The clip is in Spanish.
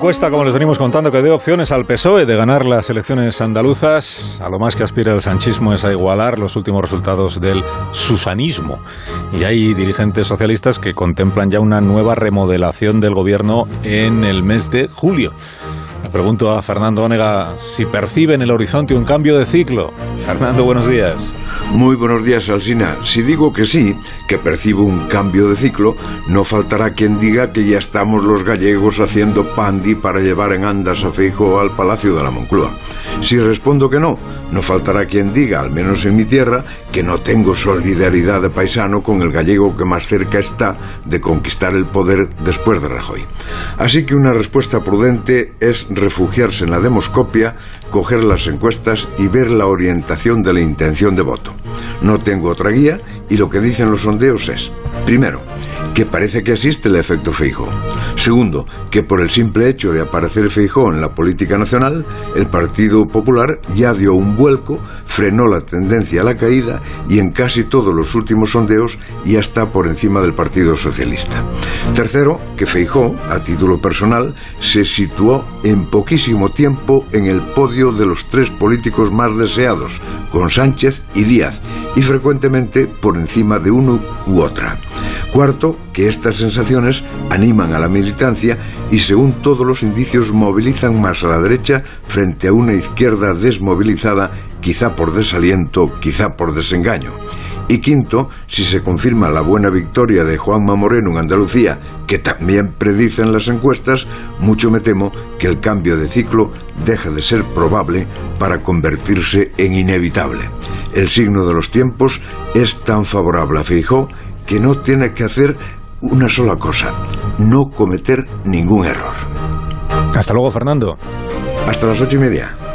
Cuesta, como les venimos contando, que dé opciones al PSOE de ganar las elecciones andaluzas. A lo más que aspira el sanchismo es a igualar los últimos resultados del susanismo. Y hay dirigentes socialistas que contemplan ya una nueva remodelación del gobierno en el mes de julio. Le pregunto a Fernando Onega si percibe en el horizonte un cambio de ciclo. Fernando, buenos días. Muy buenos días, Alsina. Si digo que sí, que percibo un cambio de ciclo, no faltará quien diga que ya estamos los gallegos haciendo pandi para llevar en andas a Feijo al Palacio de la Moncloa. Si respondo que no, no faltará quien diga, al menos en mi tierra, que no tengo solidaridad de paisano con el gallego que más cerca está de conquistar el poder después de Rajoy. Así que una respuesta prudente es refugiarse en la demoscopia, coger las encuestas y ver la orientación de la intención de voto. No tengo otra guía y lo que dicen los sondeos es, primero, que parece que existe el efecto Feijóo. Segundo, que por el simple hecho de aparecer Feijóo en la política nacional, el Partido Popular ya dio un vuelco, frenó la tendencia a la caída y en casi todos los últimos sondeos ya está por encima del Partido Socialista. Tercero, que Feijóo, a título personal, se situó en poquísimo tiempo en el podio de los tres políticos más deseados, con Sánchez y Díaz, y frecuentemente por encima de uno u otra. Cuarto, que estas sensaciones animan a la militancia y según todos los indicios movilizan más a la derecha frente a una izquierda desmovilizada, quizá por desaliento, quizá por desengaño. Y quinto, si se confirma la buena victoria de Juanma Moreno en Andalucía, que también predicen las encuestas, mucho me temo que el cambio de ciclo deja de ser probable para convertirse en inevitable. El signo de los tiempos es tan favorable a Feijó que no tiene que hacer una sola cosa, no cometer ningún error. Hasta luego, Fernando. Hasta las ocho y media.